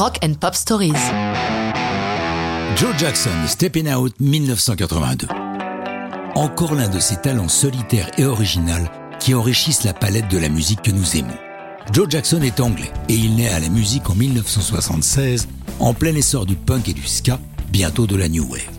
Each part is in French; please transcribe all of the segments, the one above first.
Rock and Pop Stories. Joe Jackson, Stepping Out 1982. Encore l'un de ces talents solitaires et originaux qui enrichissent la palette de la musique que nous aimons. Joe Jackson est anglais et il naît à la musique en 1976, en plein essor du punk et du ska, bientôt de la new wave.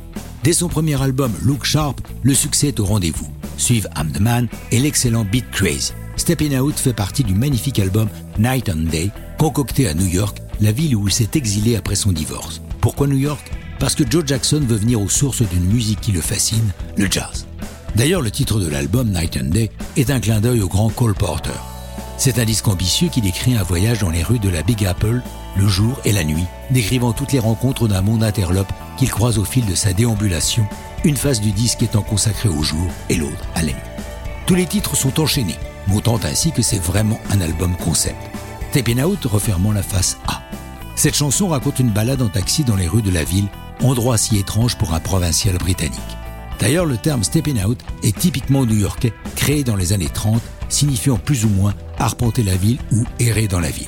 Dès son premier album Look Sharp, le succès est au rendez-vous. Suivent I'm the Man et l'excellent Beat Crazy. Stepping Out fait partie du magnifique album Night and Day, concocté à New York, la ville où il s'est exilé après son divorce. Pourquoi New York? Parce que Joe Jackson veut venir aux sources d'une musique qui le fascine, le jazz. D'ailleurs, le titre de l'album Night and Day est un clin d'œil au grand Cole Porter. C'est un disque ambitieux qui décrit un voyage dans les rues de la Big Apple, le jour et la nuit, décrivant toutes les rencontres d'un monde interlope qu'il croise au fil de sa déambulation, une face du disque étant consacrée au jour et l'autre à la nuit. Tous les titres sont enchaînés, montrant ainsi que c'est vraiment un album concept. Tapping Out refermant la face A. Cette chanson raconte une balade en taxi dans les rues de la ville, endroit si étrange pour un provincial britannique. D'ailleurs, le terme stepping out est typiquement new-yorkais, créé dans les années 30, signifiant plus ou moins arpenter la ville ou errer dans la ville.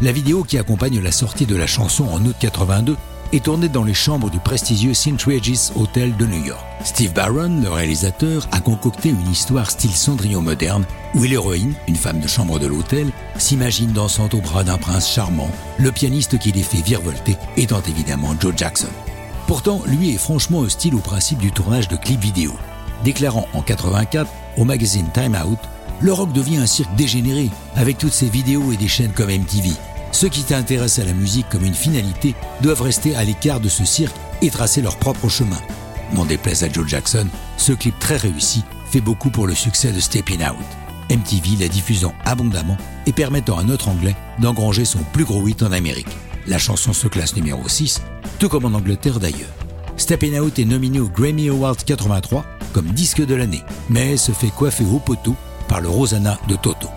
La vidéo qui accompagne la sortie de la chanson en août 82 est tournée dans les chambres du prestigieux St. Regis Hotel de New York. Steve Barron, le réalisateur, a concocté une histoire style Cendrillon moderne où l'héroïne, une femme de chambre de l'hôtel, s'imagine dansant au bras d'un prince charmant, le pianiste qui les fait virevolter étant évidemment Joe Jackson. Pourtant, lui est franchement hostile au principe du tournage de clips vidéo, déclarant en 84 au magazine Time Out le rock devient un cirque dégénéré, avec toutes ces vidéos et des chaînes comme MTV. Ceux qui s'intéressent à la musique comme une finalité doivent rester à l'écart de ce cirque et tracer leur propre chemin. N'en déplaise à Joe Jackson, ce clip très réussi fait beaucoup pour le succès de Stepping Out. MTV la diffusant abondamment et permettant à notre anglais d'engranger son plus gros hit en Amérique. La chanson se classe numéro 6 tout comme en Angleterre d'ailleurs. Stepping Out est nominé au Grammy Awards 83 comme disque de l'année, mais se fait coiffer au poteau par le Rosanna de Toto.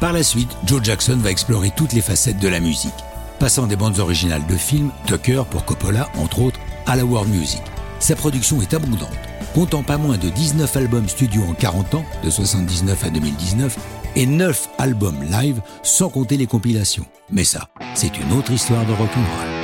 Par la suite, Joe Jackson va explorer toutes les facettes de la musique, passant des bandes originales de films, Tucker pour Coppola entre autres, à la World Music. Sa production est abondante, comptant pas moins de 19 albums studio en 40 ans, de 79 à 2019, et 9 albums live sans compter les compilations. Mais ça, c'est une autre histoire de rock'n'roll.